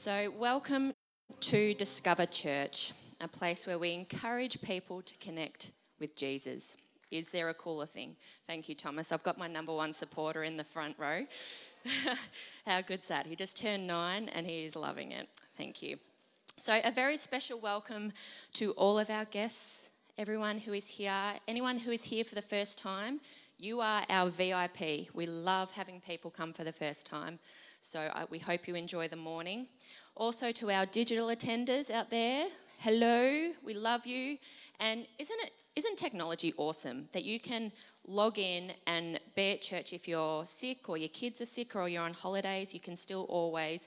So, welcome to Discover Church, a place where we encourage people to connect with Jesus. Is there a cooler thing? Thank you, Thomas. I've got my number one supporter in the front row. How good's that? He just turned nine and he is loving it. Thank you. So, a very special welcome to all of our guests, everyone who is here, anyone who is here for the first time. You are our VIP. We love having people come for the first time. So, uh, we hope you enjoy the morning. Also, to our digital attenders out there, hello, we love you. And isn't it isn't technology awesome that you can log in and be at church if you're sick or your kids are sick or you're on holidays, you can still always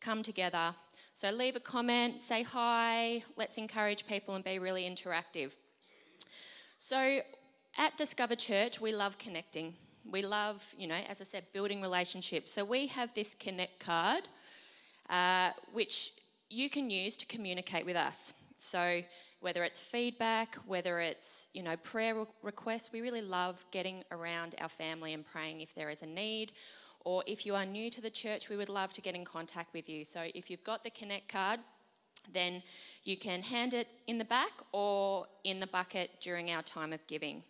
come together. So leave a comment, say hi, let's encourage people and be really interactive. So at Discover Church, we love connecting. We love, you know, as I said, building relationships. So we have this Connect card, uh, which you can use to communicate with us. So whether it's feedback, whether it's you know prayer requests, we really love getting around our family and praying if there is a need. Or if you are new to the church, we would love to get in contact with you. So if you've got the Connect card, then you can hand it in the back or in the bucket during our time of giving.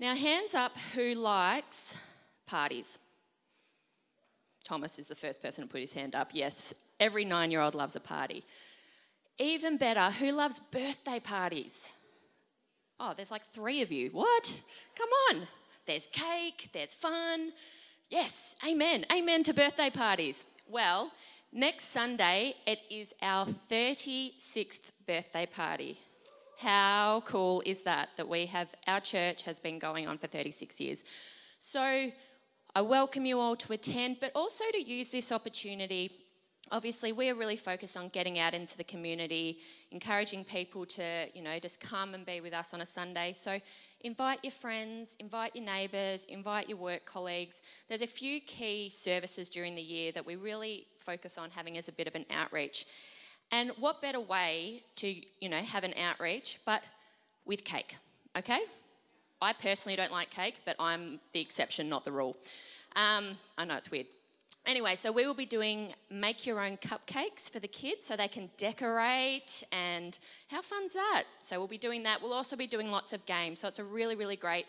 Now, hands up who likes parties? Thomas is the first person to put his hand up. Yes, every nine year old loves a party. Even better, who loves birthday parties? Oh, there's like three of you. What? Come on. There's cake, there's fun. Yes, amen. Amen to birthday parties. Well, next Sunday, it is our 36th birthday party. How cool is that? That we have, our church has been going on for 36 years. So I welcome you all to attend, but also to use this opportunity obviously we're really focused on getting out into the community encouraging people to you know just come and be with us on a sunday so invite your friends invite your neighbours invite your work colleagues there's a few key services during the year that we really focus on having as a bit of an outreach and what better way to you know have an outreach but with cake okay i personally don't like cake but i'm the exception not the rule um, i know it's weird Anyway, so we will be doing make your own cupcakes for the kids so they can decorate and how fun's that? So we'll be doing that. We'll also be doing lots of games. So it's a really, really great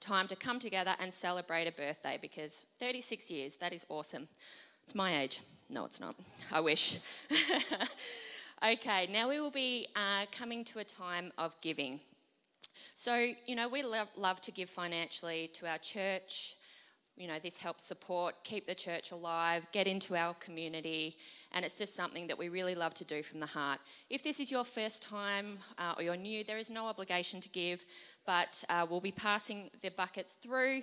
time to come together and celebrate a birthday because 36 years, that is awesome. It's my age. No, it's not. I wish. okay, now we will be uh, coming to a time of giving. So, you know, we love, love to give financially to our church, you know, this helps support, keep the church alive, get into our community, and it's just something that we really love to do from the heart. If this is your first time uh, or you're new, there is no obligation to give, but uh, we'll be passing the buckets through.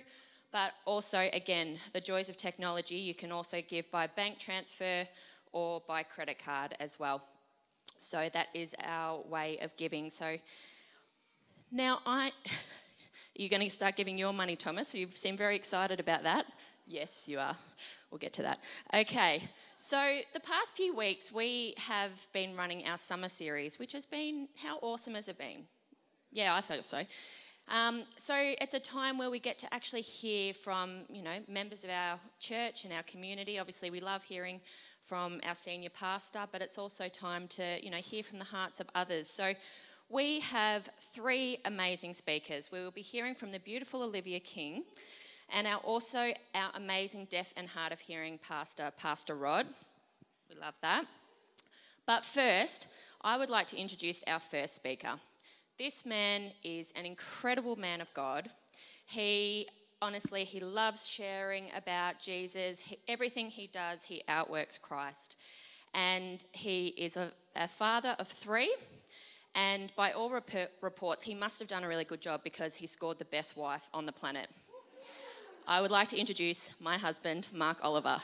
But also, again, the joys of technology, you can also give by bank transfer or by credit card as well. So that is our way of giving. So now I. You're going to start giving your money, Thomas. You seem very excited about that. Yes, you are. We'll get to that. Okay, so the past few weeks we have been running our summer series, which has been how awesome has it been? Yeah, I thought so. Um, so it's a time where we get to actually hear from you know members of our church and our community. Obviously, we love hearing from our senior pastor, but it's also time to you know hear from the hearts of others. So we have three amazing speakers. We will be hearing from the beautiful Olivia King and our, also our amazing deaf and hard of hearing pastor, Pastor Rod. We love that. But first, I would like to introduce our first speaker. This man is an incredible man of God. He honestly, he loves sharing about Jesus. He, everything he does, he outworks Christ. And he is a, a father of three and by all rep- reports, he must have done a really good job because he scored the best wife on the planet. I would like to introduce my husband, Mark Oliver.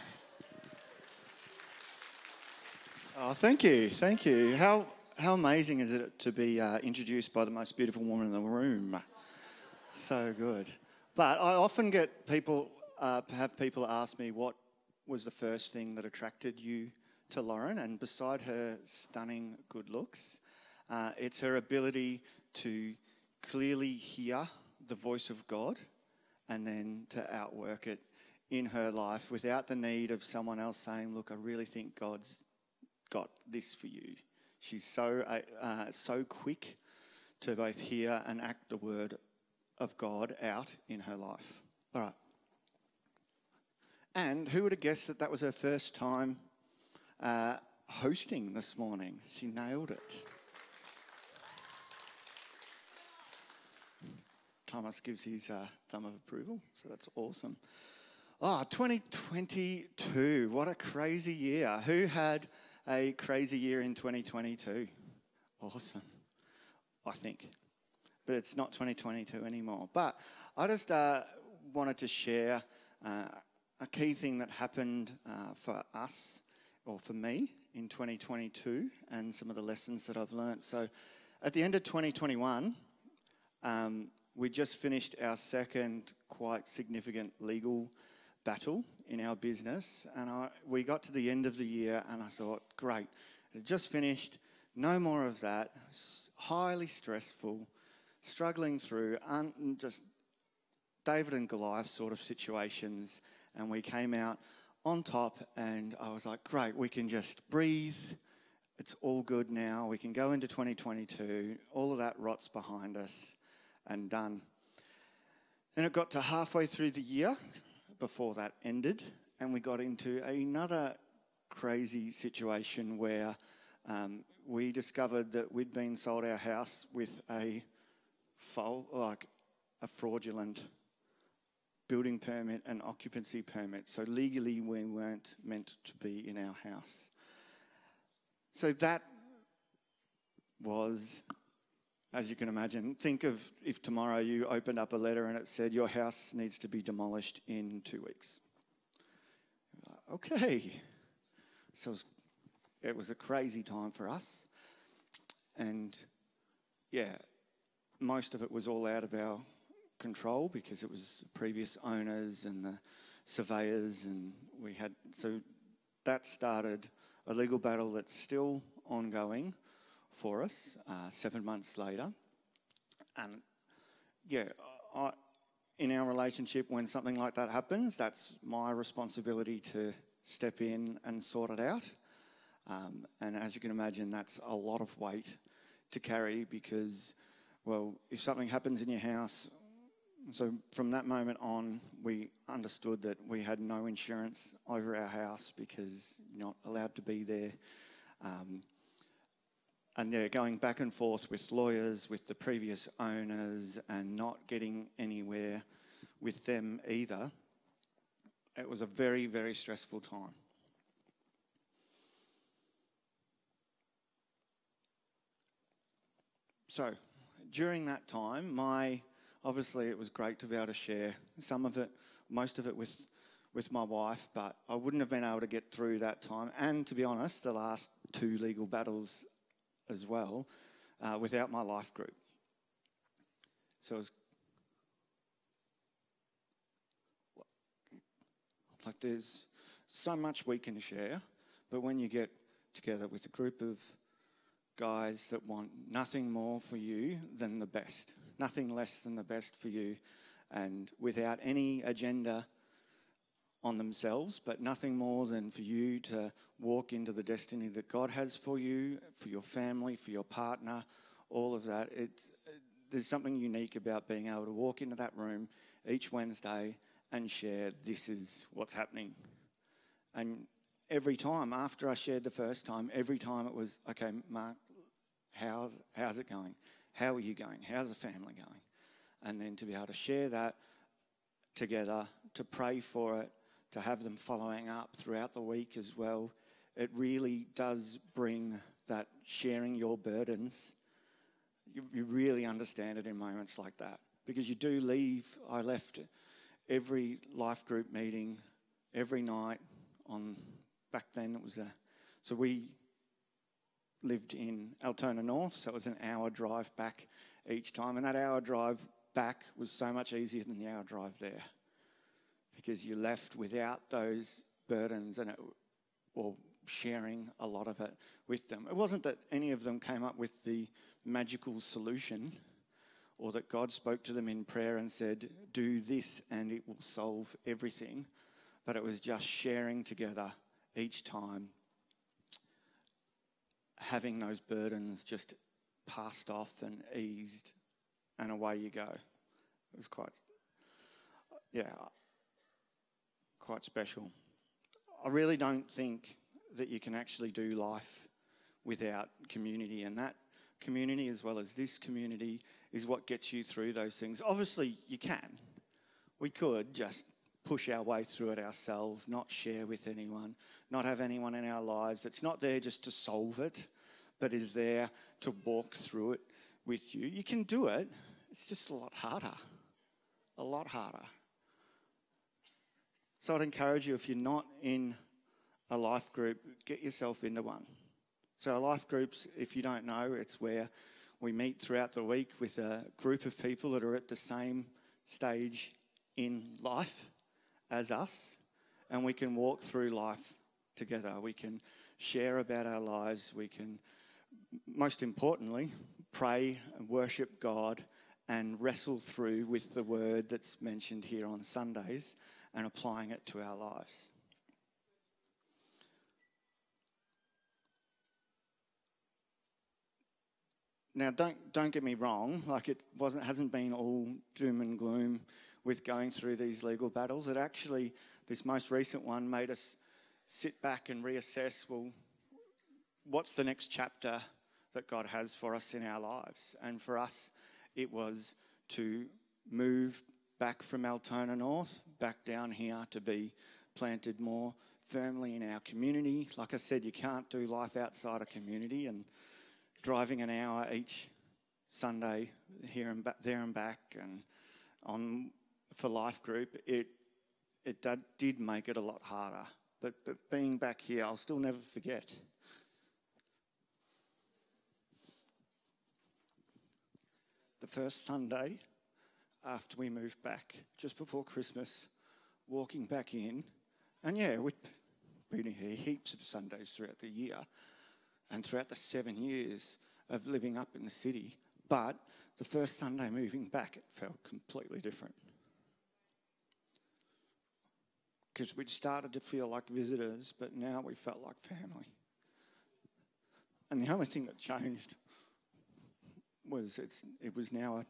Oh, thank you, thank you. How, how amazing is it to be uh, introduced by the most beautiful woman in the room? So good. But I often get people, uh, have people ask me what was the first thing that attracted you to Lauren, and beside her stunning good looks, uh, it's her ability to clearly hear the voice of God and then to outwork it in her life without the need of someone else saying, Look, I really think God's got this for you. She's so, uh, uh, so quick to both hear and act the word of God out in her life. All right. And who would have guessed that that was her first time uh, hosting this morning? She nailed it. Thomas gives his uh, thumb of approval, so that's awesome. Oh, 2022. What a crazy year. Who had a crazy year in 2022? Awesome, I think. But it's not 2022 anymore. But I just uh, wanted to share uh, a key thing that happened uh, for us, or for me, in 2022 and some of the lessons that I've learned. So at the end of 2021, um, we just finished our second quite significant legal battle in our business, and I, we got to the end of the year, and I thought, great, it just finished, no more of that. Highly stressful, struggling through, un, just David and Goliath sort of situations, and we came out on top, and I was like, great, we can just breathe. It's all good now. We can go into 2022. All of that rot's behind us and done. Then it got to halfway through the year before that ended, and we got into another crazy situation where um, we discovered that we'd been sold our house with a like a fraudulent building permit and occupancy permit. So legally, we weren't meant to be in our house. So that was as you can imagine, think of if tomorrow you opened up a letter and it said your house needs to be demolished in two weeks. Okay. So it was, it was a crazy time for us. And yeah, most of it was all out of our control because it was previous owners and the surveyors, and we had so that started a legal battle that's still ongoing for us uh, seven months later. And yeah, I, in our relationship, when something like that happens, that's my responsibility to step in and sort it out. Um, and as you can imagine, that's a lot of weight to carry because, well, if something happens in your house, so from that moment on, we understood that we had no insurance over our house because you're not allowed to be there. Um, and yeah, going back and forth with lawyers, with the previous owners, and not getting anywhere with them either. It was a very, very stressful time. So, during that time, my obviously it was great to be able to share some of it, most of it with with my wife, but I wouldn't have been able to get through that time. And to be honest, the last two legal battles as well uh, without my life group. So was like there's so much we can share, but when you get together with a group of guys that want nothing more for you than the best, nothing less than the best for you, and without any agenda on themselves, but nothing more than for you to walk into the destiny that God has for you, for your family, for your partner, all of that. It's, there's something unique about being able to walk into that room each Wednesday and share this is what's happening. And every time, after I shared the first time, every time it was, okay, Mark, how's, how's it going? How are you going? How's the family going? And then to be able to share that together, to pray for it, to have them following up throughout the week as well. It really does bring that sharing your burdens. You, you really understand it in moments like that because you do leave. I left every life group meeting every night on back then it was a so we lived in Altona North, so it was an hour drive back each time, and that hour drive back was so much easier than the hour drive there because you left without those burdens and it, or sharing a lot of it with them. It wasn't that any of them came up with the magical solution or that God spoke to them in prayer and said, Do this and it will solve everything. but it was just sharing together each time, having those burdens just passed off and eased, and away you go. It was quite, yeah, quite special. I really don't think that you can actually do life without community, and that community, as well as this community, is what gets you through those things. Obviously, you can. We could just push our way through it ourselves, not share with anyone, not have anyone in our lives that's not there just to solve it, but is there to walk through it with you. You can do it, it's just a lot harder. A lot harder. So I'd encourage you if you're not in a life group, get yourself into one. So, life groups, if you don't know, it's where we meet throughout the week with a group of people that are at the same stage in life as us, and we can walk through life together. We can share about our lives. We can, most importantly, pray and worship God and wrestle through with the word that's mentioned here on Sundays and applying it to our lives. Now, don't don't get me wrong. Like it wasn't hasn't been all doom and gloom with going through these legal battles. It actually, this most recent one, made us sit back and reassess. Well, what's the next chapter that God has for us in our lives? And for us, it was to move back from Altona North, back down here to be planted more firmly in our community. Like I said, you can't do life outside a community, and driving an hour each Sunday here and back, there and back, and on for life group, it it did make it a lot harder. But but being back here, I'll still never forget. The first Sunday after we moved back, just before Christmas, walking back in, and yeah, we'd been here heaps of Sundays throughout the year and throughout the seven years of living up in the city. But the first Sunday moving back, it felt completely different. Because we'd started to feel like visitors, but now we felt like family. And the only thing that changed was it's, it was now a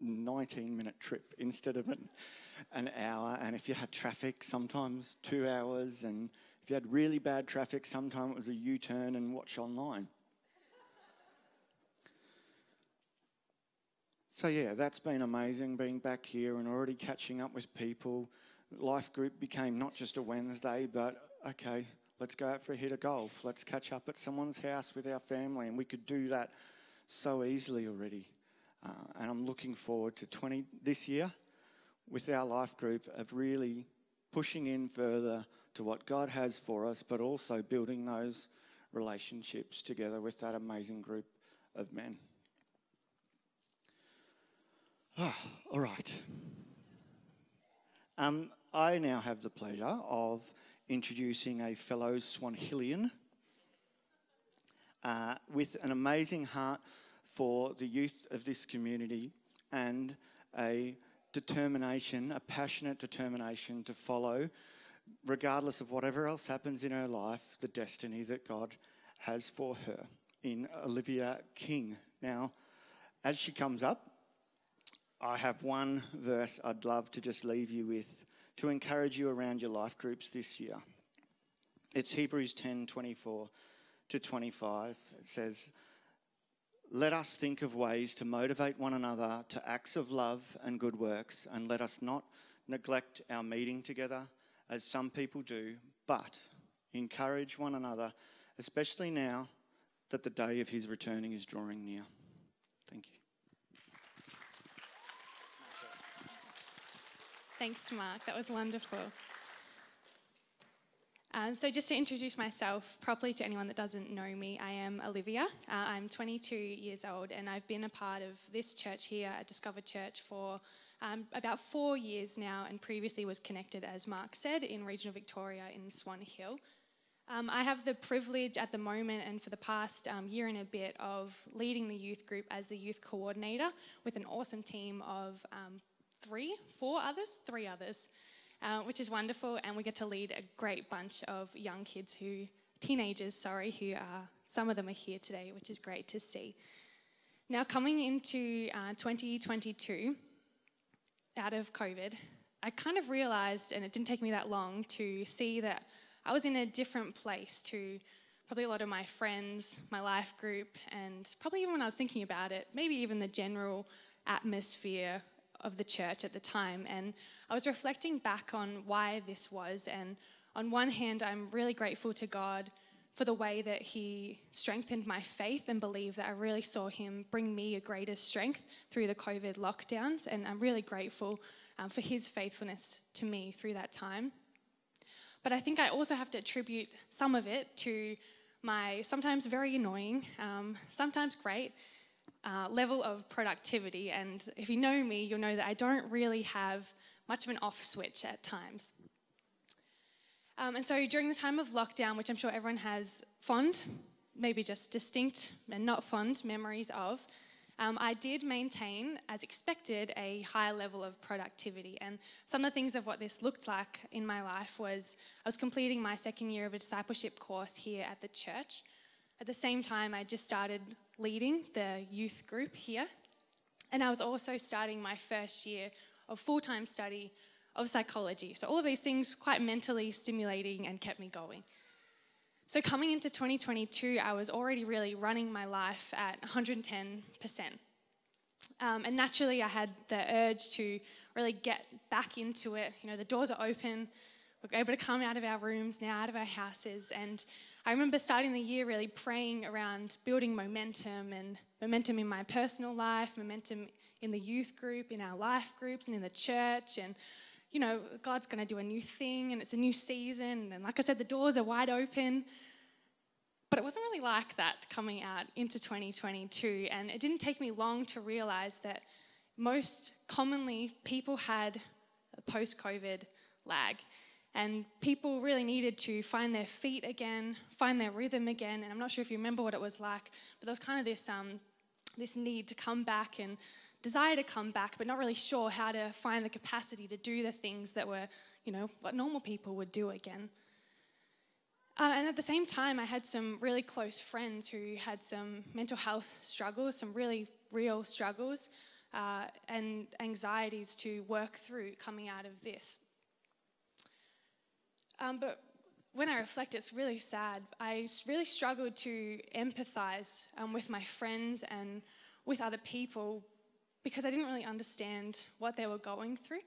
19 minute trip instead of an, an hour. And if you had traffic, sometimes two hours. And if you had really bad traffic, sometimes it was a U turn and watch online. So, yeah, that's been amazing being back here and already catching up with people. Life group became not just a Wednesday, but okay, let's go out for a hit of golf. Let's catch up at someone's house with our family. And we could do that so easily already. Uh, and I'm looking forward to 20 this year with our life group of really pushing in further to what God has for us, but also building those relationships together with that amazing group of men. Ah, all right. Um, I now have the pleasure of introducing a fellow Swanhillian uh, with an amazing heart for the youth of this community and a determination, a passionate determination to follow, regardless of whatever else happens in her life, the destiny that God has for her in Olivia King. Now, as she comes up, I have one verse I'd love to just leave you with to encourage you around your life groups this year. It's Hebrews 10 24 to 25. It says, let us think of ways to motivate one another to acts of love and good works, and let us not neglect our meeting together as some people do, but encourage one another, especially now that the day of his returning is drawing near. Thank you. Thanks, Mark. That was wonderful. Uh, so, just to introduce myself properly to anyone that doesn't know me, I am Olivia. Uh, I'm 22 years old, and I've been a part of this church here at Discover Church for um, about four years now, and previously was connected, as Mark said, in regional Victoria in Swan Hill. Um, I have the privilege at the moment and for the past um, year and a bit of leading the youth group as the youth coordinator with an awesome team of um, three, four others, three others. Uh, which is wonderful. And we get to lead a great bunch of young kids who, teenagers, sorry, who are, some of them are here today, which is great to see. Now, coming into uh, 2022, out of COVID, I kind of realized, and it didn't take me that long, to see that I was in a different place to probably a lot of my friends, my life group, and probably even when I was thinking about it, maybe even the general atmosphere of the church at the time. And I was reflecting back on why this was. And on one hand, I'm really grateful to God for the way that He strengthened my faith and believe that I really saw Him bring me a greater strength through the COVID lockdowns. And I'm really grateful um, for His faithfulness to me through that time. But I think I also have to attribute some of it to my sometimes very annoying, um, sometimes great uh, level of productivity. And if you know me, you'll know that I don't really have much of an off switch at times. Um, and so during the time of lockdown, which I'm sure everyone has fond, maybe just distinct and not fond memories of, um, I did maintain, as expected, a high level of productivity. And some of the things of what this looked like in my life was I was completing my second year of a discipleship course here at the church. At the same time, I just started leading the youth group here. And I was also starting my first year of full time study of psychology. So, all of these things quite mentally stimulating and kept me going. So, coming into 2022, I was already really running my life at 110%. Um, and naturally, I had the urge to really get back into it. You know, the doors are open, we're able to come out of our rooms now, out of our houses. And I remember starting the year really praying around building momentum and momentum in my personal life, momentum in the youth group, in our life groups, and in the church. And, you know, God's going to do a new thing and it's a new season. And like I said, the doors are wide open. But it wasn't really like that coming out into 2022. And it didn't take me long to realize that most commonly people had a post COVID lag. And people really needed to find their feet again, find their rhythm again. And I'm not sure if you remember what it was like, but there was kind of this, um, this need to come back and desire to come back, but not really sure how to find the capacity to do the things that were, you know, what normal people would do again. Uh, and at the same time, I had some really close friends who had some mental health struggles, some really real struggles, uh, and anxieties to work through coming out of this. Um, but when I reflect, it's really sad. I really struggled to empathize um, with my friends and with other people because I didn't really understand what they were going through.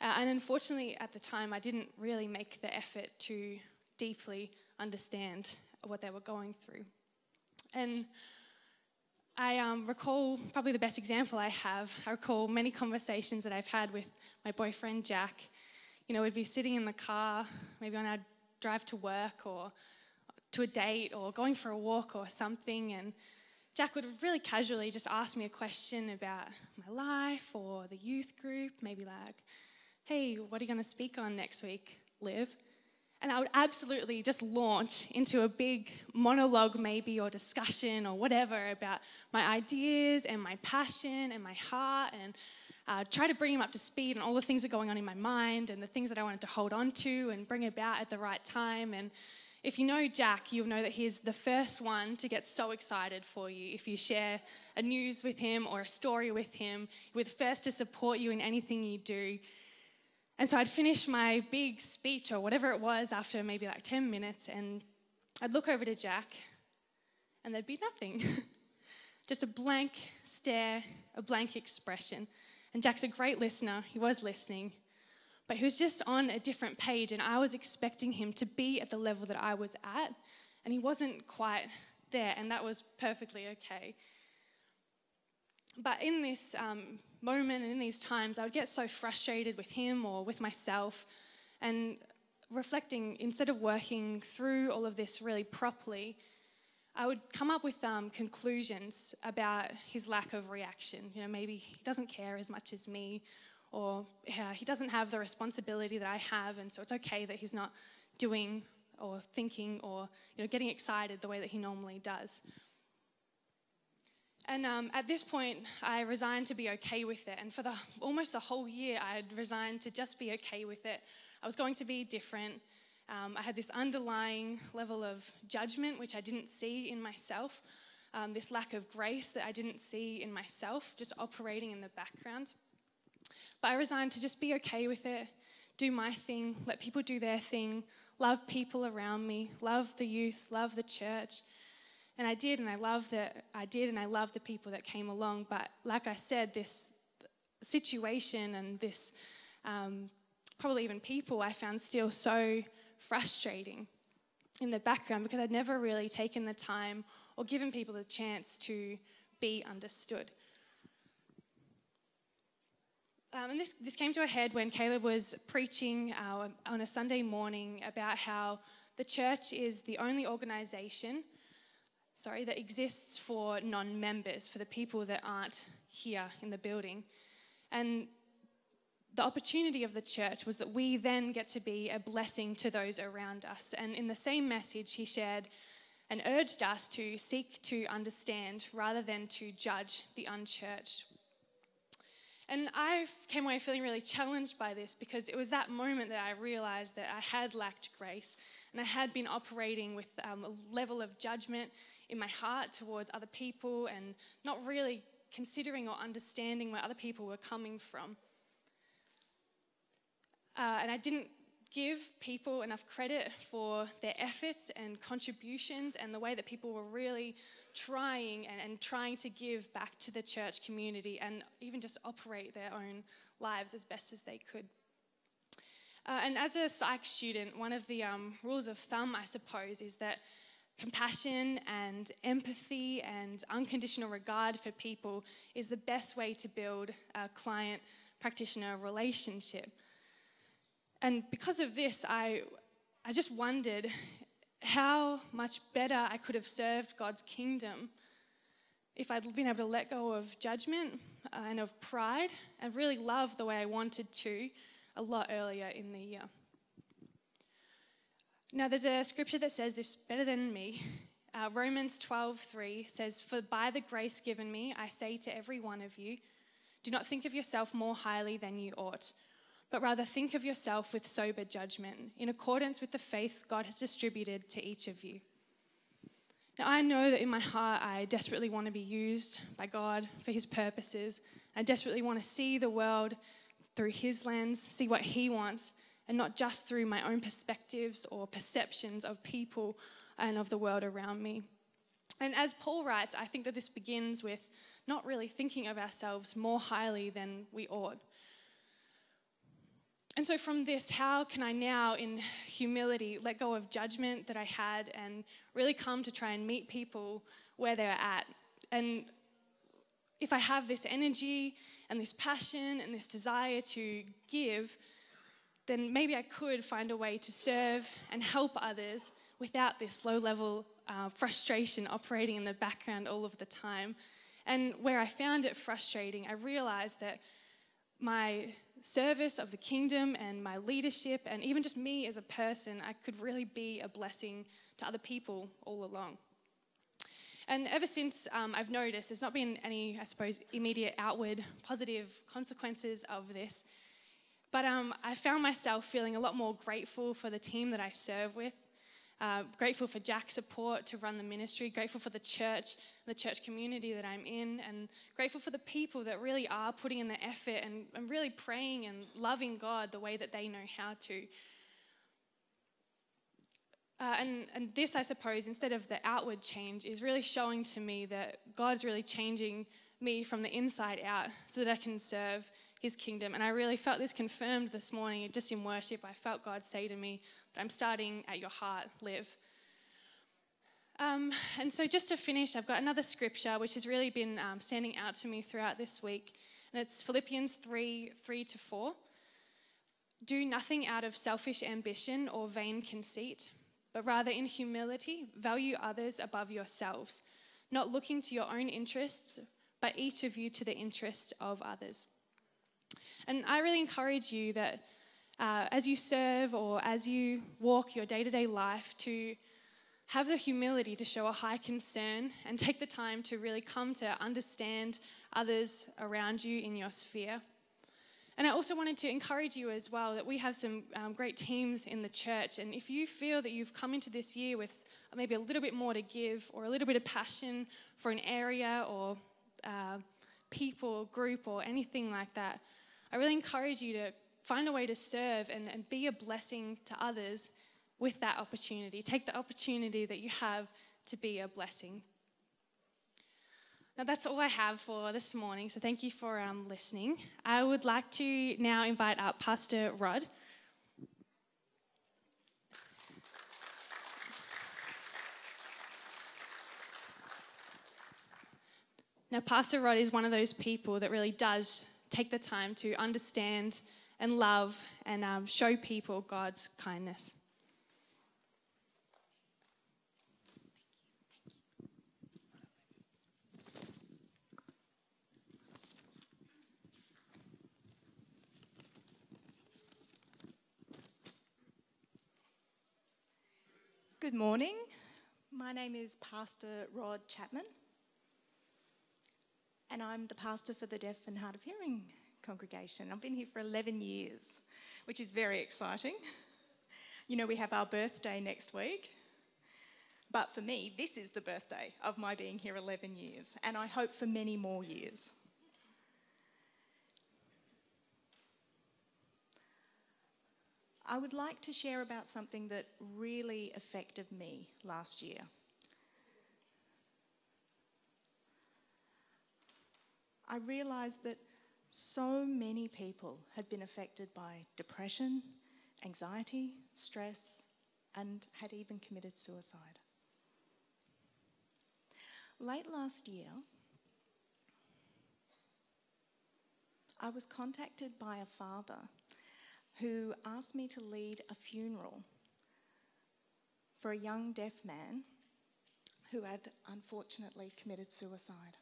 Uh, and unfortunately, at the time, I didn't really make the effort to deeply understand what they were going through. And I um, recall probably the best example I have. I recall many conversations that I've had with my boyfriend Jack you know, we'd be sitting in the car, maybe on our drive to work or to a date or going for a walk or something, and Jack would really casually just ask me a question about my life or the youth group, maybe like, hey, what are you going to speak on next week, Liv? And I would absolutely just launch into a big monologue, maybe, or discussion or whatever about my ideas and my passion and my heart and uh, try to bring him up to speed on all the things that are going on in my mind and the things that I wanted to hold on to and bring about at the right time. And if you know Jack, you'll know that he's the first one to get so excited for you. If you share a news with him or a story with him, he's first to support you in anything you do. And so I'd finish my big speech or whatever it was after maybe like 10 minutes, and I'd look over to Jack, and there'd be nothing. Just a blank stare, a blank expression. And Jack's a great listener. He was listening. But he was just on a different page, and I was expecting him to be at the level that I was at, and he wasn't quite there, and that was perfectly okay. But in this um, moment and in these times, I would get so frustrated with him or with myself, and reflecting, instead of working through all of this really properly, I would come up with um, conclusions about his lack of reaction. You know, maybe he doesn't care as much as me, or uh, he doesn't have the responsibility that I have, and so it's okay that he's not doing or thinking or you know getting excited the way that he normally does. And um, at this point, I resigned to be okay with it. And for the, almost the whole year, I had resigned to just be okay with it. I was going to be different. Um, I had this underlying level of judgment, which I didn't see in myself, um, this lack of grace that I didn't see in myself, just operating in the background. But I resigned to just be okay with it, do my thing, let people do their thing, love people around me, love the youth, love the church. And I did, and I loved that I did, and I loved the people that came along. But like I said, this situation and this um, probably even people I found still so frustrating in the background because I'd never really taken the time or given people the chance to be understood. Um, and this, this came to a head when Caleb was preaching uh, on a Sunday morning about how the church is the only organization, sorry, that exists for non members, for the people that aren't here in the building. And the opportunity of the church was that we then get to be a blessing to those around us. And in the same message, he shared and urged us to seek to understand rather than to judge the unchurched. And I came away feeling really challenged by this because it was that moment that I realized that I had lacked grace and I had been operating with um, a level of judgment in my heart towards other people and not really considering or understanding where other people were coming from. Uh, and I didn't give people enough credit for their efforts and contributions and the way that people were really trying and, and trying to give back to the church community and even just operate their own lives as best as they could. Uh, and as a psych student, one of the um, rules of thumb, I suppose, is that compassion and empathy and unconditional regard for people is the best way to build a client practitioner relationship. And because of this, I, I just wondered how much better I could have served God's kingdom if I'd been able to let go of judgment and of pride and really love the way I wanted to a lot earlier in the year. Now, there's a scripture that says this better than me. Uh, Romans 12:3 says, "For by the grace given me, I say to every one of you, do not think of yourself more highly than you ought." But rather think of yourself with sober judgment, in accordance with the faith God has distributed to each of you. Now, I know that in my heart, I desperately want to be used by God for His purposes. I desperately want to see the world through His lens, see what He wants, and not just through my own perspectives or perceptions of people and of the world around me. And as Paul writes, I think that this begins with not really thinking of ourselves more highly than we ought. And so, from this, how can I now, in humility, let go of judgment that I had and really come to try and meet people where they're at? And if I have this energy and this passion and this desire to give, then maybe I could find a way to serve and help others without this low level uh, frustration operating in the background all of the time. And where I found it frustrating, I realized that my service of the kingdom and my leadership, and even just me as a person, I could really be a blessing to other people all along. And ever since um, I've noticed, there's not been any, I suppose, immediate outward positive consequences of this. But um, I found myself feeling a lot more grateful for the team that I serve with, uh, grateful for Jack's support to run the ministry, grateful for the church the church community that I'm in, and grateful for the people that really are putting in the effort and, and really praying and loving God the way that they know how to. Uh, and, and this, I suppose, instead of the outward change, is really showing to me that God's really changing me from the inside out so that I can serve his kingdom. And I really felt this confirmed this morning, just in worship. I felt God say to me that I'm starting at your heart, Liv. Um, and so, just to finish, I've got another scripture which has really been um, standing out to me throughout this week, and it's Philippians 3 3 to 4. Do nothing out of selfish ambition or vain conceit, but rather in humility value others above yourselves, not looking to your own interests, but each of you to the interest of others. And I really encourage you that uh, as you serve or as you walk your day to day life, to have the humility to show a high concern and take the time to really come to understand others around you in your sphere. And I also wanted to encourage you as well that we have some um, great teams in the church. And if you feel that you've come into this year with maybe a little bit more to give or a little bit of passion for an area or uh, people, group, or anything like that, I really encourage you to find a way to serve and, and be a blessing to others with that opportunity. Take the opportunity that you have to be a blessing. Now, that's all I have for this morning, so thank you for um, listening. I would like to now invite up Pastor Rod. Now, Pastor Rod is one of those people that really does take the time to understand and love and um, show people God's kindness. Good morning. My name is Pastor Rod Chapman, and I'm the pastor for the Deaf and Hard of Hearing congregation. I've been here for 11 years, which is very exciting. You know, we have our birthday next week, but for me, this is the birthday of my being here 11 years, and I hope for many more years. I would like to share about something that really affected me last year. I realised that so many people had been affected by depression, anxiety, stress, and had even committed suicide. Late last year, I was contacted by a father who asked me to lead a funeral for a young deaf man who had unfortunately committed suicide.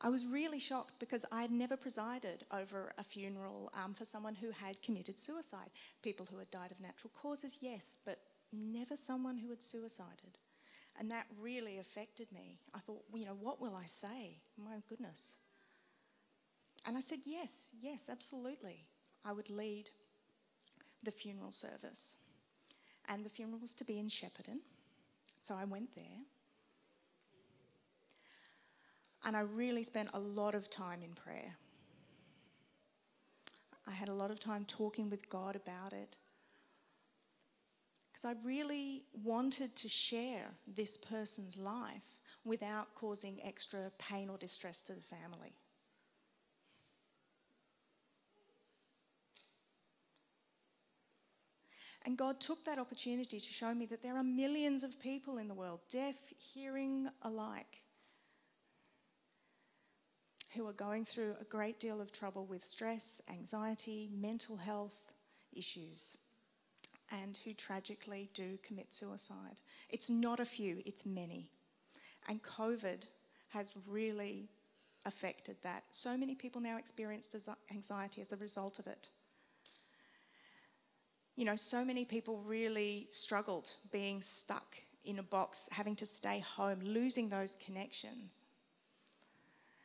I was really shocked because I had never presided over a funeral um, for someone who had committed suicide. People who had died of natural causes, yes, but never someone who had suicided. And that really affected me. I thought, you know, what will I say? My goodness. And I said, yes, yes, absolutely. I would lead the funeral service. And the funeral was to be in Shepparton. So I went there. And I really spent a lot of time in prayer. I had a lot of time talking with God about it because I really wanted to share this person's life without causing extra pain or distress to the family. And God took that opportunity to show me that there are millions of people in the world, deaf, hearing alike, who are going through a great deal of trouble with stress, anxiety, mental health issues and who tragically do commit suicide. It's not a few, it's many. And COVID has really affected that. So many people now experience anxiety as a result of it. You know, so many people really struggled being stuck in a box, having to stay home, losing those connections.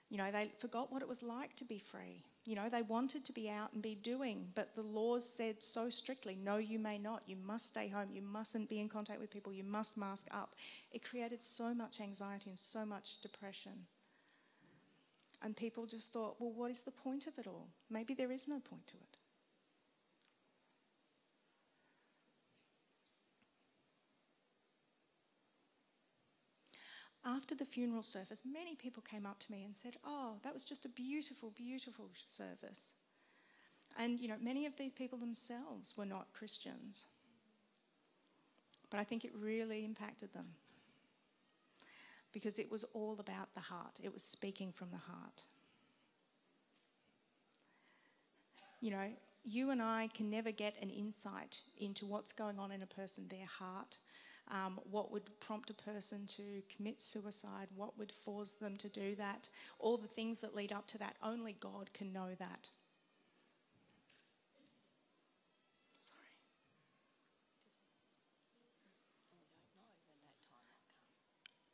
You know, they forgot what it was like to be free. You know, they wanted to be out and be doing, but the laws said so strictly no, you may not. You must stay home. You mustn't be in contact with people. You must mask up. It created so much anxiety and so much depression. And people just thought, well, what is the point of it all? Maybe there is no point to it. After the funeral service, many people came up to me and said, Oh, that was just a beautiful, beautiful service. And, you know, many of these people themselves were not Christians. But I think it really impacted them because it was all about the heart, it was speaking from the heart. You know, you and I can never get an insight into what's going on in a person, their heart, um, what would prompt a person to commit suicide, what would force them to do that, all the things that lead up to that. Only God can know that.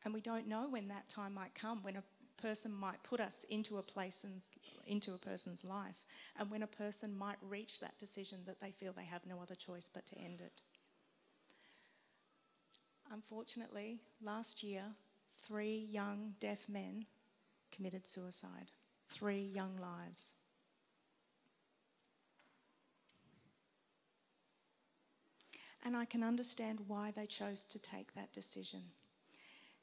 And we don't know when that time might come, when a person might put us into a place and into a person's life, and when a person might reach that decision that they feel they have no other choice but to end it. Unfortunately, last year, three young deaf men committed suicide. Three young lives. And I can understand why they chose to take that decision.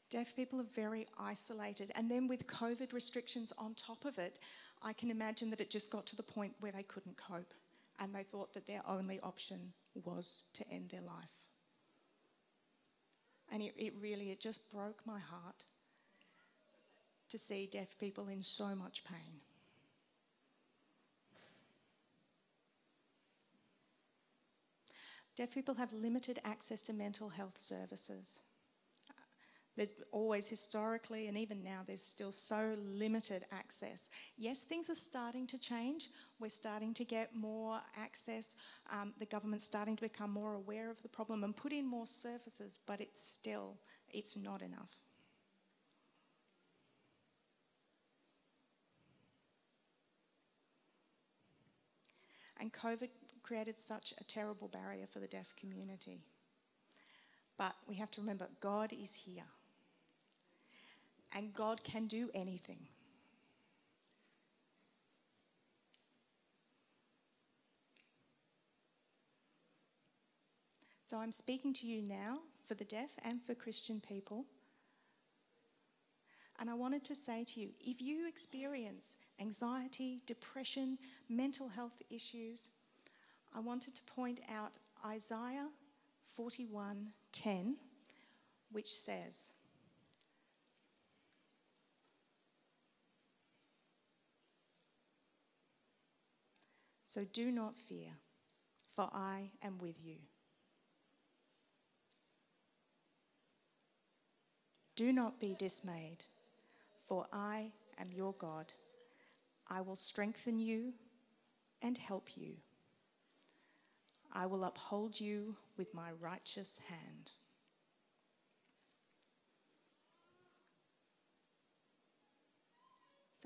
Deaf people are very isolated, and then with COVID restrictions on top of it, I can imagine that it just got to the point where they couldn't cope and they thought that their only option was to end their life. And it, it really, it just broke my heart to see deaf people in so much pain. Deaf people have limited access to mental health services. There's always historically, and even now, there's still so limited access. Yes, things are starting to change. We're starting to get more access. Um, the government's starting to become more aware of the problem and put in more services, but it's still, it's not enough. And COVID created such a terrible barrier for the deaf community. But we have to remember God is here. And God can do anything. So I'm speaking to you now for the deaf and for Christian people. And I wanted to say to you if you experience anxiety, depression, mental health issues, I wanted to point out Isaiah 41:10 which says So do not fear, for I am with you. Do not be dismayed, for I am your God. I will strengthen you and help you. I will uphold you with my righteous hand.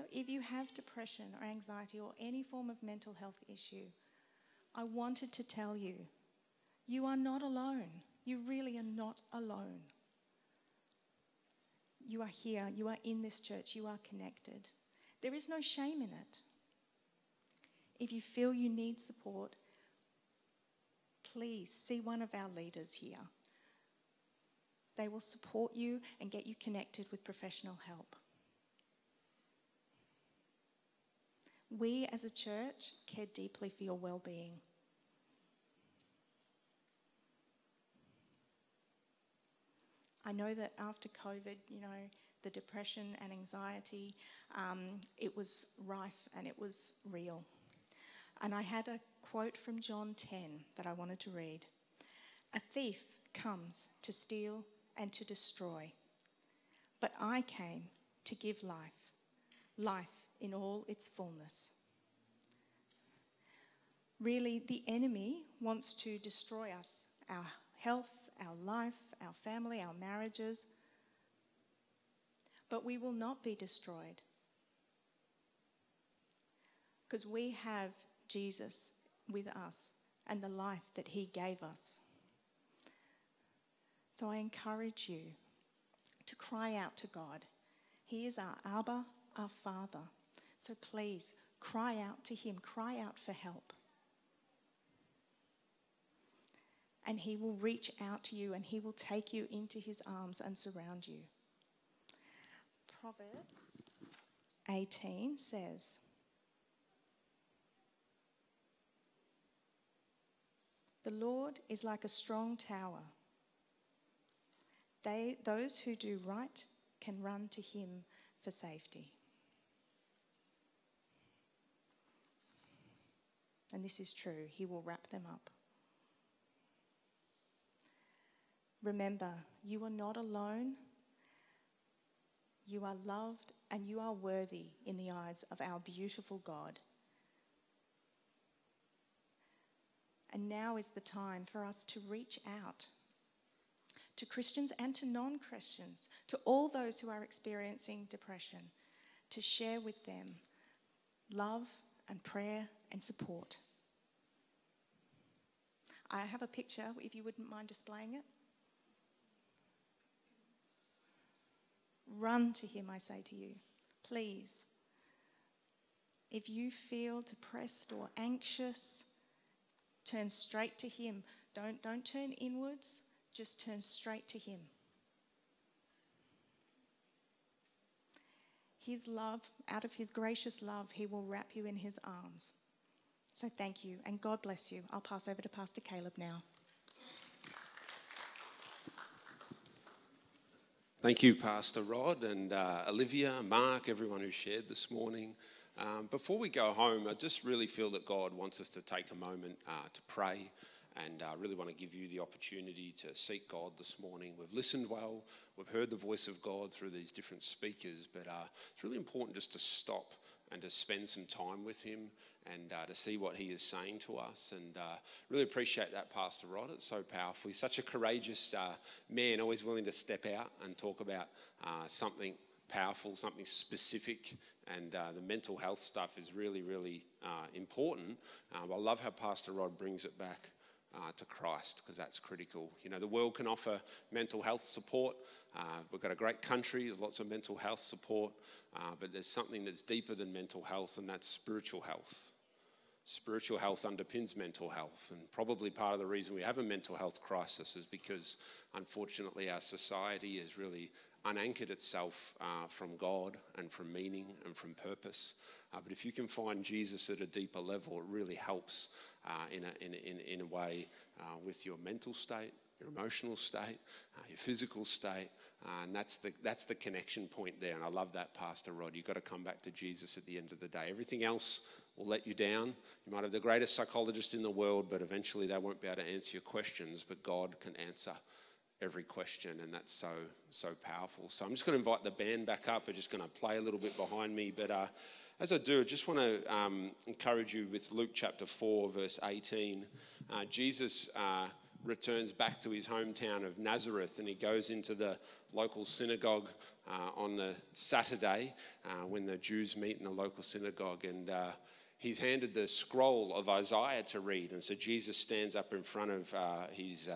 So, if you have depression or anxiety or any form of mental health issue, I wanted to tell you you are not alone. You really are not alone. You are here, you are in this church, you are connected. There is no shame in it. If you feel you need support, please see one of our leaders here. They will support you and get you connected with professional help. We as a church care deeply for your well being. I know that after COVID, you know, the depression and anxiety, um, it was rife and it was real. And I had a quote from John 10 that I wanted to read A thief comes to steal and to destroy, but I came to give life, life in all its fullness. Really, the enemy wants to destroy us, our health, our life, our family, our marriages. But we will not be destroyed because we have Jesus with us and the life that he gave us. So I encourage you to cry out to God. He is our Abba, our Father. So please cry out to him, cry out for help. And he will reach out to you and he will take you into his arms and surround you. Proverbs 18 says, The Lord is like a strong tower. They, those who do right can run to him for safety. And this is true, he will wrap them up. Remember, you are not alone. You are loved and you are worthy in the eyes of our beautiful God. And now is the time for us to reach out, to Christians and to non Christians, to all those who are experiencing depression, to share with them love and prayer and support. I have a picture, if you wouldn't mind displaying it. Run to Him, I say to you. Please. If you feel depressed or anxious, turn straight to Him. Don't, don't turn inwards, just turn straight to Him. His love, out of His gracious love, He will wrap you in His arms. So thank you, and God bless you. I'll pass over to Pastor Caleb now. Thank you, Pastor Rod and uh, Olivia, Mark, everyone who shared this morning. Um, before we go home, I just really feel that God wants us to take a moment uh, to pray and I uh, really want to give you the opportunity to seek God this morning. We've listened well, we've heard the voice of God through these different speakers, but uh, it's really important just to stop and to spend some time with Him and uh, to see what He is saying to us. And uh, really appreciate that, Pastor Rod. It's so powerful. He's such a courageous uh, man, always willing to step out and talk about uh, something powerful, something specific. And uh, the mental health stuff is really, really important. I love how Pastor Rod brings it back uh, to Christ because that's critical. You know, the world can offer mental health support. Uh, we've got a great country, there's lots of mental health support, uh, but there's something that's deeper than mental health, and that's spiritual health. Spiritual health underpins mental health, and probably part of the reason we have a mental health crisis is because, unfortunately, our society has really unanchored itself uh, from God and from meaning and from purpose. Uh, but if you can find Jesus at a deeper level, it really helps uh, in, a, in, in, in a way uh, with your mental state, your emotional state, uh, your physical state. Uh, and that's the, that's the connection point there. And I love that, Pastor Rod. You've got to come back to Jesus at the end of the day. Everything else will let you down. You might have the greatest psychologist in the world, but eventually they won't be able to answer your questions. But God can answer every question, and that's so so powerful. So I'm just going to invite the band back up. They're just going to play a little bit behind me, but uh, as I do, I just want to um, encourage you with Luke chapter 4, verse 18. Uh, Jesus uh, returns back to his hometown of Nazareth and he goes into the local synagogue uh, on the Saturday uh, when the Jews meet in the local synagogue. And uh, he's handed the scroll of Isaiah to read. And so Jesus stands up in front of his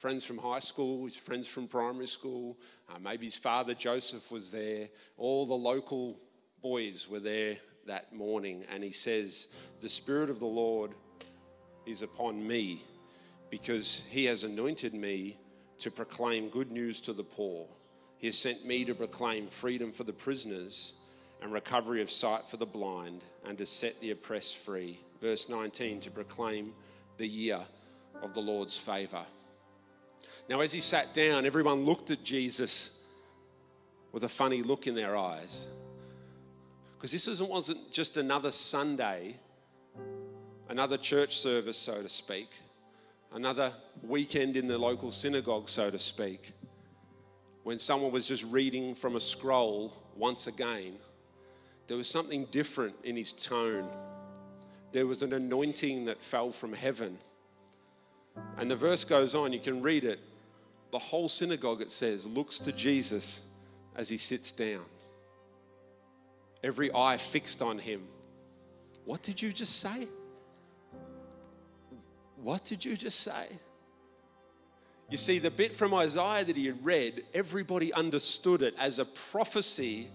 friends from high school, his friends from primary school, uh, maybe his father Joseph was there, all the local boys were there that morning, and he says, The Spirit of the Lord is upon me because he has anointed me to proclaim good news to the poor. He has sent me to proclaim freedom for the prisoners and recovery of sight for the blind and to set the oppressed free. Verse 19, to proclaim the year of the Lord's favor. Now, as he sat down, everyone looked at Jesus with a funny look in their eyes. Because this wasn't just another Sunday, another church service, so to speak, another weekend in the local synagogue, so to speak, when someone was just reading from a scroll once again. There was something different in his tone. There was an anointing that fell from heaven. And the verse goes on, you can read it. The whole synagogue, it says, looks to Jesus as he sits down every eye fixed on him. What did you just say? What did you just say? You see, the bit from Isaiah that he had read, everybody understood it as a prophecy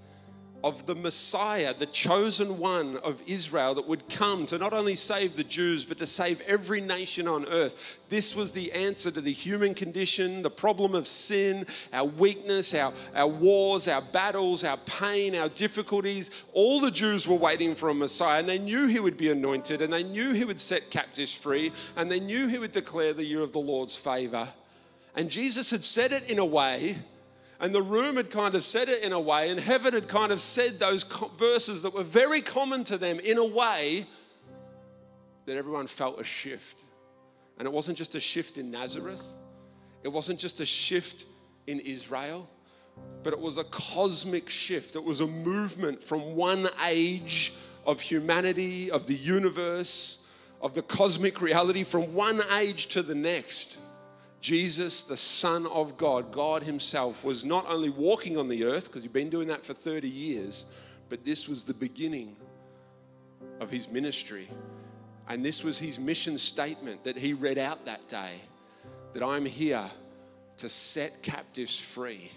of the Messiah, the chosen one of Israel that would come to not only save the Jews, but to save every nation on earth. This was the answer to the human condition, the problem of sin, our weakness, our, our wars, our battles, our pain, our difficulties. All the Jews were waiting for a Messiah, and they knew he would be anointed, and they knew he would set captives free, and they knew he would declare the year of the Lord's favor. And Jesus had said it in a way and the room had kind of said it in a way, and heaven had kind of said those verses that were very common to them in a way that everyone felt a shift. And it wasn't just a shift in Nazareth, it wasn't just a shift in Israel, but it was a cosmic shift. It was a movement from one age of humanity, of the universe, of the cosmic reality, from one age to the next. Jesus, the Son of God, God Himself, was not only walking on the earth, because He'd been doing that for 30 years, but this was the beginning of His ministry. And this was His mission statement that He read out that day that I'm here to set captives free.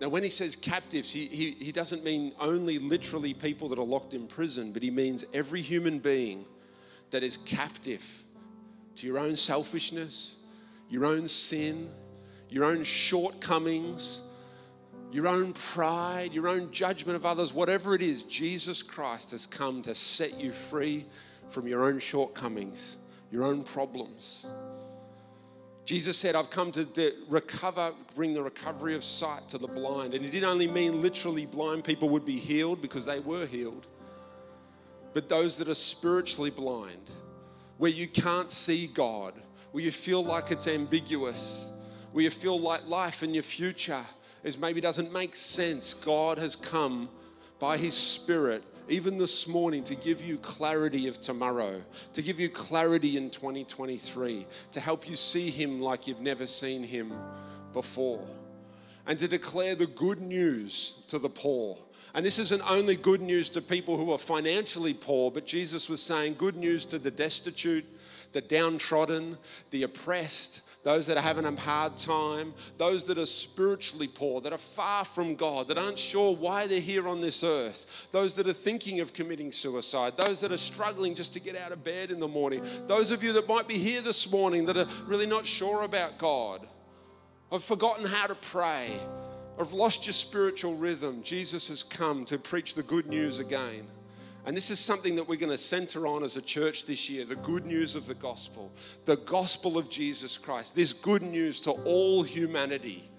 Now, when he says captives, he, he, he doesn't mean only literally people that are locked in prison, but he means every human being that is captive to your own selfishness, your own sin, your own shortcomings, your own pride, your own judgment of others, whatever it is, Jesus Christ has come to set you free from your own shortcomings, your own problems. Jesus said, I've come to de- recover, bring the recovery of sight to the blind. And he didn't only mean literally blind people would be healed because they were healed, but those that are spiritually blind, where you can't see God, where you feel like it's ambiguous, where you feel like life and your future is maybe doesn't make sense. God has come by his Spirit even this morning, to give you clarity of tomorrow, to give you clarity in 2023, to help you see Him like you've never seen Him before, and to declare the good news to the poor. And this isn't only good news to people who are financially poor, but Jesus was saying good news to the destitute, the downtrodden, the oppressed, those that are having a hard time, those that are spiritually poor, that are far from God, that aren't sure why they're here on this earth, those that are thinking of committing suicide, those that are struggling just to get out of bed in the morning, those of you that might be here this morning that are really not sure about God, have forgotten how to pray, have lost your spiritual rhythm. Jesus has come to preach the good news again. And this is something that we're going to center on as a church this year the good news of the gospel, the gospel of Jesus Christ, this good news to all humanity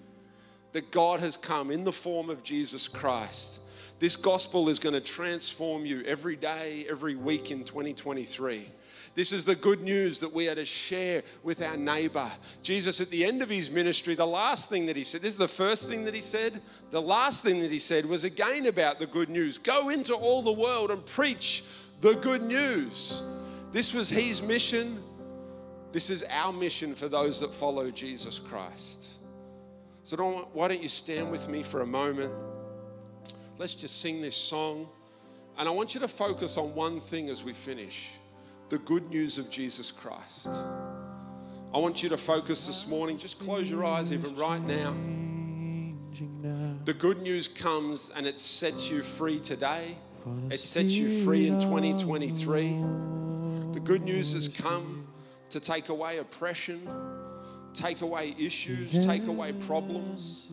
that God has come in the form of Jesus Christ. This gospel is going to transform you every day, every week in 2023. This is the good news that we are to share with our neighbor. Jesus, at the end of his ministry, the last thing that he said, this is the first thing that he said. The last thing that he said was again about the good news go into all the world and preach the good news. This was his mission. This is our mission for those that follow Jesus Christ. So, don't, why don't you stand with me for a moment? Let's just sing this song. And I want you to focus on one thing as we finish the good news of Jesus Christ. I want you to focus this morning. Just close your eyes, even right now. The good news comes and it sets you free today. It sets you free in 2023. The good news has come to take away oppression, take away issues, take away problems.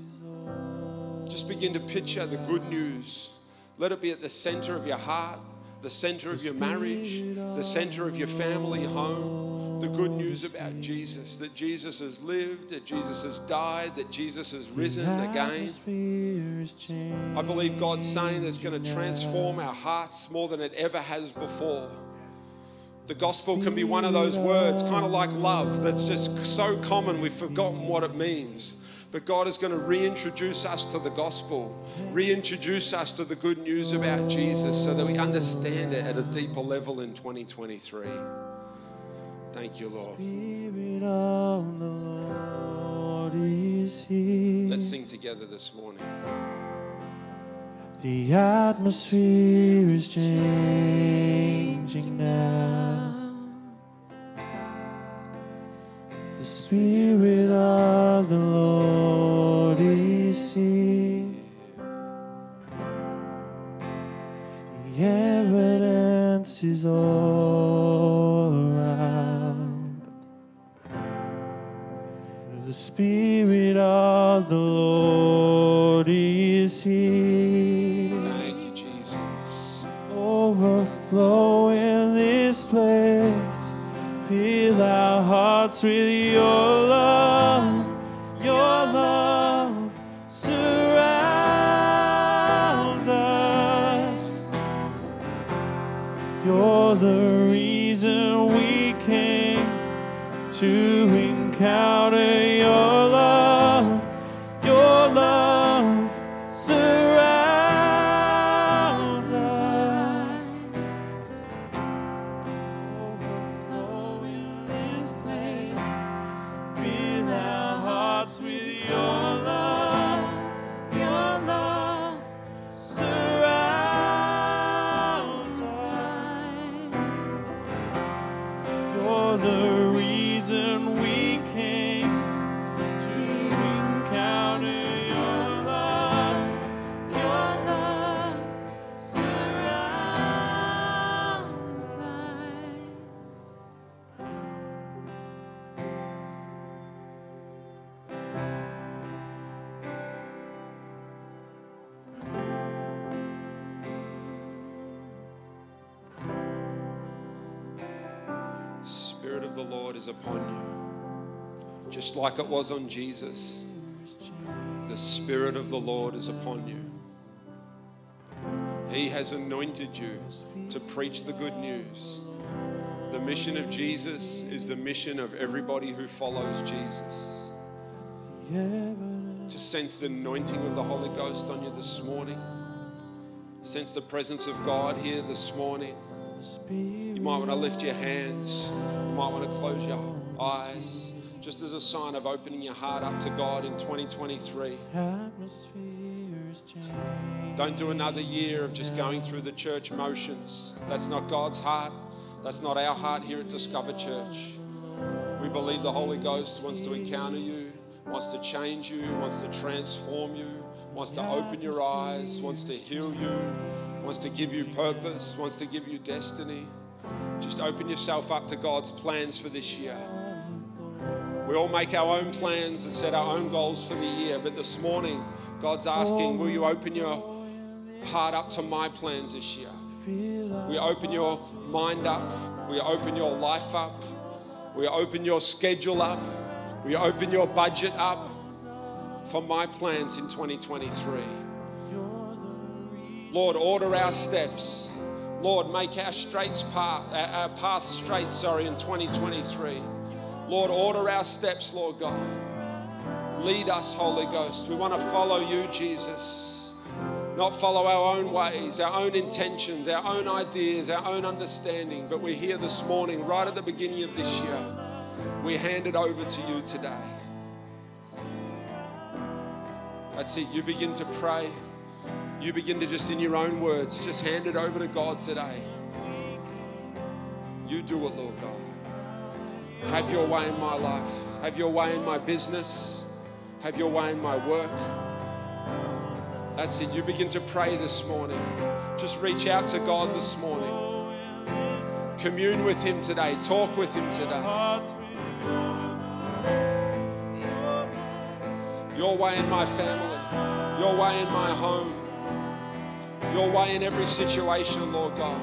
Just begin to picture the good news. Let it be at the center of your heart the center of your marriage, the center of your family home, the good news about Jesus that Jesus has lived, that Jesus has died, that Jesus has risen again. I believe God's saying that's going to transform our hearts more than it ever has before. The gospel can be one of those words, kind of like love, that's just so common we've forgotten what it means. But God is going to reintroduce us to the gospel, reintroduce us to the good news about Jesus so that we understand it at a deeper level in 2023. Thank you, Lord. Let's sing together this morning. The atmosphere is changing now. The Spirit of with your upon you. Just like it was on Jesus, the Spirit of the Lord is upon you. He has anointed you to preach the good news. The mission of Jesus is the mission of everybody who follows Jesus. Just sense the anointing of the Holy Ghost on you this morning. Sense the presence of God here this morning. You might want to lift your hands. You might want to close your eyes just as a sign of opening your heart up to God in 2023. Don't do another year of just going through the church motions. That's not God's heart. That's not our heart here at Discover Church. We believe the Holy Ghost wants to encounter you, wants to change you, wants to transform you, wants to open your eyes, wants to heal you, wants to give you purpose, wants to give you destiny. Just open yourself up to God's plans for this year. We all make our own plans and set our own goals for the year, but this morning, God's asking, Will you open your heart up to my plans this year? We open your mind up. We open your life up. We open your schedule up. We open your budget up for my plans in 2023. Lord, order our steps. Lord, make our straits path, uh, our uh, our path straight, sorry, in 2023. Lord, order our steps, Lord God. Lead us, Holy Ghost. We want to follow you, Jesus. Not follow our own ways, our own intentions, our own ideas, our own understanding. But we're here this morning, right at the beginning of this year. We hand it over to you today. That's it. You begin to pray. You begin to just, in your own words, just hand it over to God today. You do it, Lord God. Have your way in my life. Have your way in my business. Have your way in my work. That's it. You begin to pray this morning. Just reach out to God this morning. Commune with Him today. Talk with Him today. Your way in my family. Your way in my home. Your way in every situation, Lord God.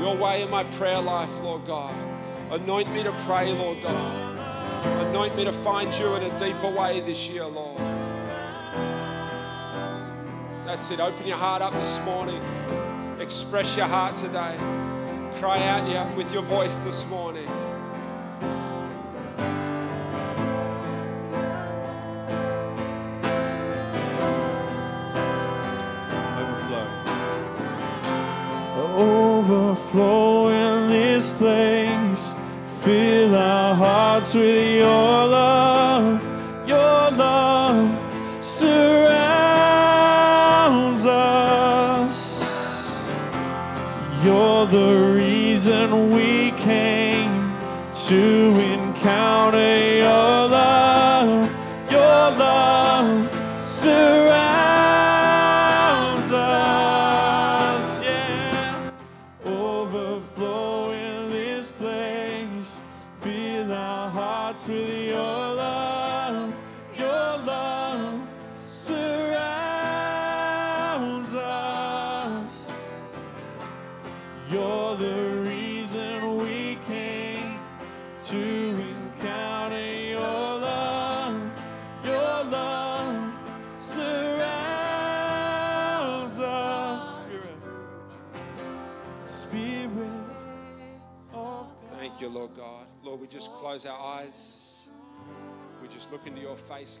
Your way in my prayer life, Lord God. Anoint me to pray, Lord God. Anoint me to find you in a deeper way this year, Lord. That's it. Open your heart up this morning. Express your heart today. Cry out with your voice this morning. Fill our hearts with your love.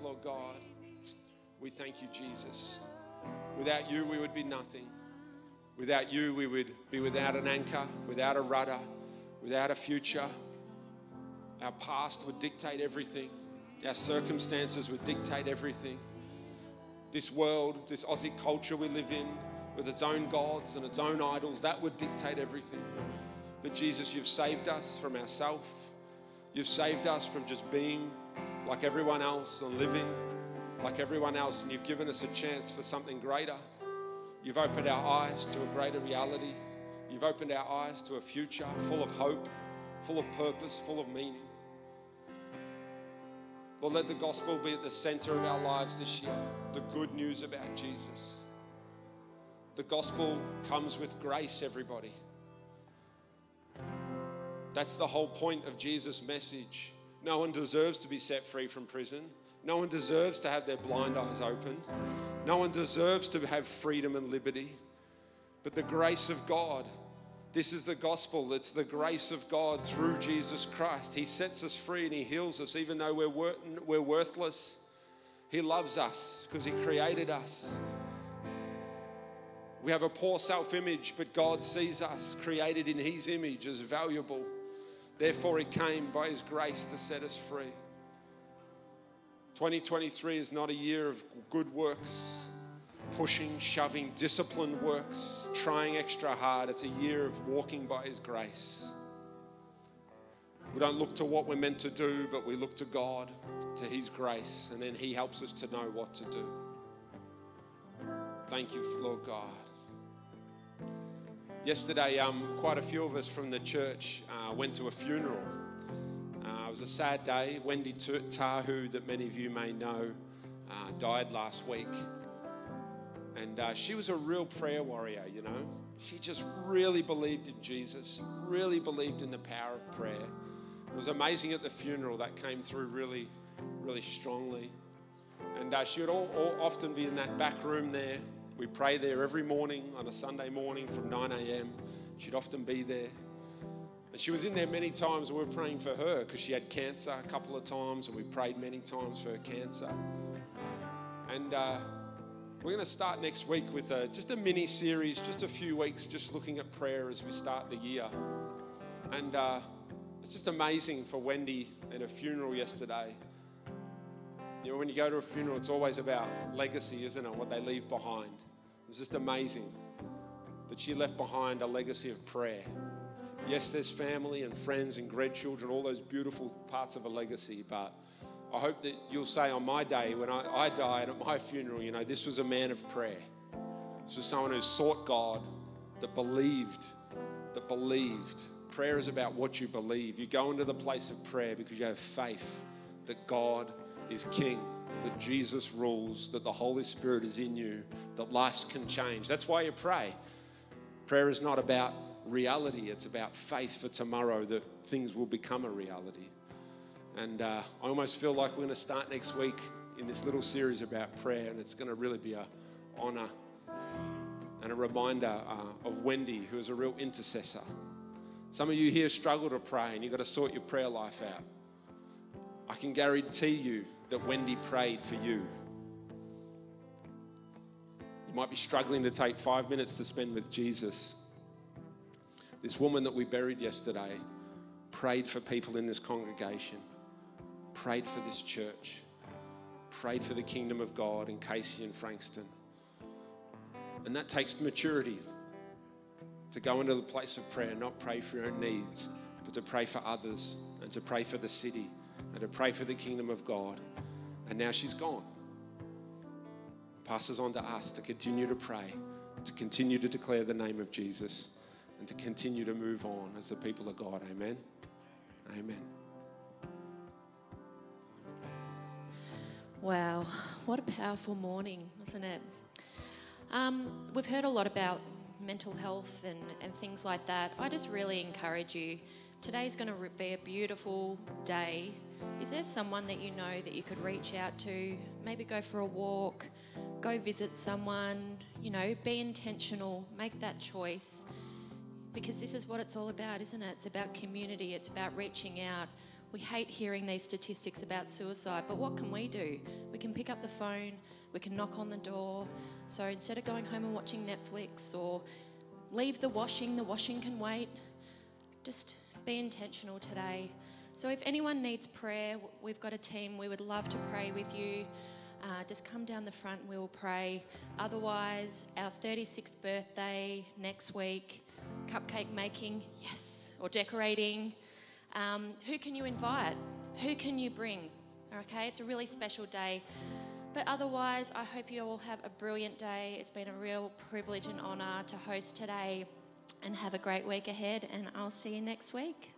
Lord God. We thank you, Jesus. Without you, we would be nothing. Without you, we would be without an anchor, without a rudder, without a future. Our past would dictate everything, our circumstances would dictate everything. This world, this Aussie culture we live in, with its own gods and its own idols, that would dictate everything. But Jesus, you've saved us from ourselves. You've saved us from just being like everyone else and living like everyone else, and you've given us a chance for something greater. You've opened our eyes to a greater reality. You've opened our eyes to a future full of hope, full of purpose, full of meaning. Lord, let the gospel be at the center of our lives this year. The good news about Jesus. The gospel comes with grace, everybody. That's the whole point of Jesus' message. No one deserves to be set free from prison. No one deserves to have their blind eyes opened. No one deserves to have freedom and liberty. But the grace of God, this is the gospel. It's the grace of God through Jesus Christ. He sets us free and He heals us, even though we're, wor- we're worthless. He loves us because He created us. We have a poor self image, but God sees us created in His image as valuable. Therefore, He came by His grace to set us free. 2023 is not a year of good works, pushing, shoving, disciplined works, trying extra hard. It's a year of walking by His grace. We don't look to what we're meant to do, but we look to God, to His grace, and then He helps us to know what to do. Thank you, Lord God. Yesterday, um, quite a few of us from the church uh, went to a funeral. Uh, it was a sad day. Wendy Tahu, that many of you may know, uh, died last week. And uh, she was a real prayer warrior, you know. She just really believed in Jesus, really believed in the power of prayer. It was amazing at the funeral that came through really, really strongly. And uh, she would all, all often be in that back room there. We pray there every morning on a Sunday morning from 9 a.m. She'd often be there. And she was in there many times, and we were praying for her because she had cancer a couple of times, and we prayed many times for her cancer. And uh, we're going to start next week with a, just a mini series, just a few weeks, just looking at prayer as we start the year. And uh, it's just amazing for Wendy at a funeral yesterday. You know, when you go to a funeral, it's always about legacy, isn't it? What they leave behind. It was just amazing that she left behind a legacy of prayer. Yes, there's family and friends and grandchildren, all those beautiful parts of a legacy, but I hope that you'll say on my day when I, I died at my funeral, you know, this was a man of prayer. This was someone who sought God, that believed, that believed. Prayer is about what you believe. You go into the place of prayer because you have faith that God is King, that Jesus rules, that the Holy Spirit is in you, that lives can change. That's why you pray. Prayer is not about reality, it's about faith for tomorrow that things will become a reality. And uh, I almost feel like we're going to start next week in this little series about prayer, and it's going to really be an honor and a reminder uh, of Wendy, who is a real intercessor. Some of you here struggle to pray, and you've got to sort your prayer life out. I can guarantee you that Wendy prayed for you. You might be struggling to take five minutes to spend with Jesus. This woman that we buried yesterday prayed for people in this congregation, prayed for this church, prayed for the kingdom of God in Casey and Frankston. And that takes maturity to go into the place of prayer, not pray for your own needs, but to pray for others and to pray for the city and to pray for the kingdom of God. And now she's gone. Passes on to us to continue to pray, to continue to declare the name of Jesus, and to continue to move on as the people of God. Amen. Amen. Wow, what a powerful morning, wasn't it? Um, we've heard a lot about mental health and, and things like that. I just really encourage you. Today's going to be a beautiful day. Is there someone that you know that you could reach out to? Maybe go for a walk, go visit someone, you know, be intentional, make that choice. Because this is what it's all about, isn't it? It's about community, it's about reaching out. We hate hearing these statistics about suicide, but what can we do? We can pick up the phone, we can knock on the door. So instead of going home and watching Netflix or leave the washing, the washing can wait. Just be intentional today. So if anyone needs prayer, we've got a team. We would love to pray with you. Uh, just come down the front, we'll pray. Otherwise, our 36th birthday next week, cupcake making, yes, or decorating. Um, who can you invite? Who can you bring? Okay, it's a really special day. But otherwise, I hope you all have a brilliant day. It's been a real privilege and honour to host today. And have a great week ahead, and I'll see you next week.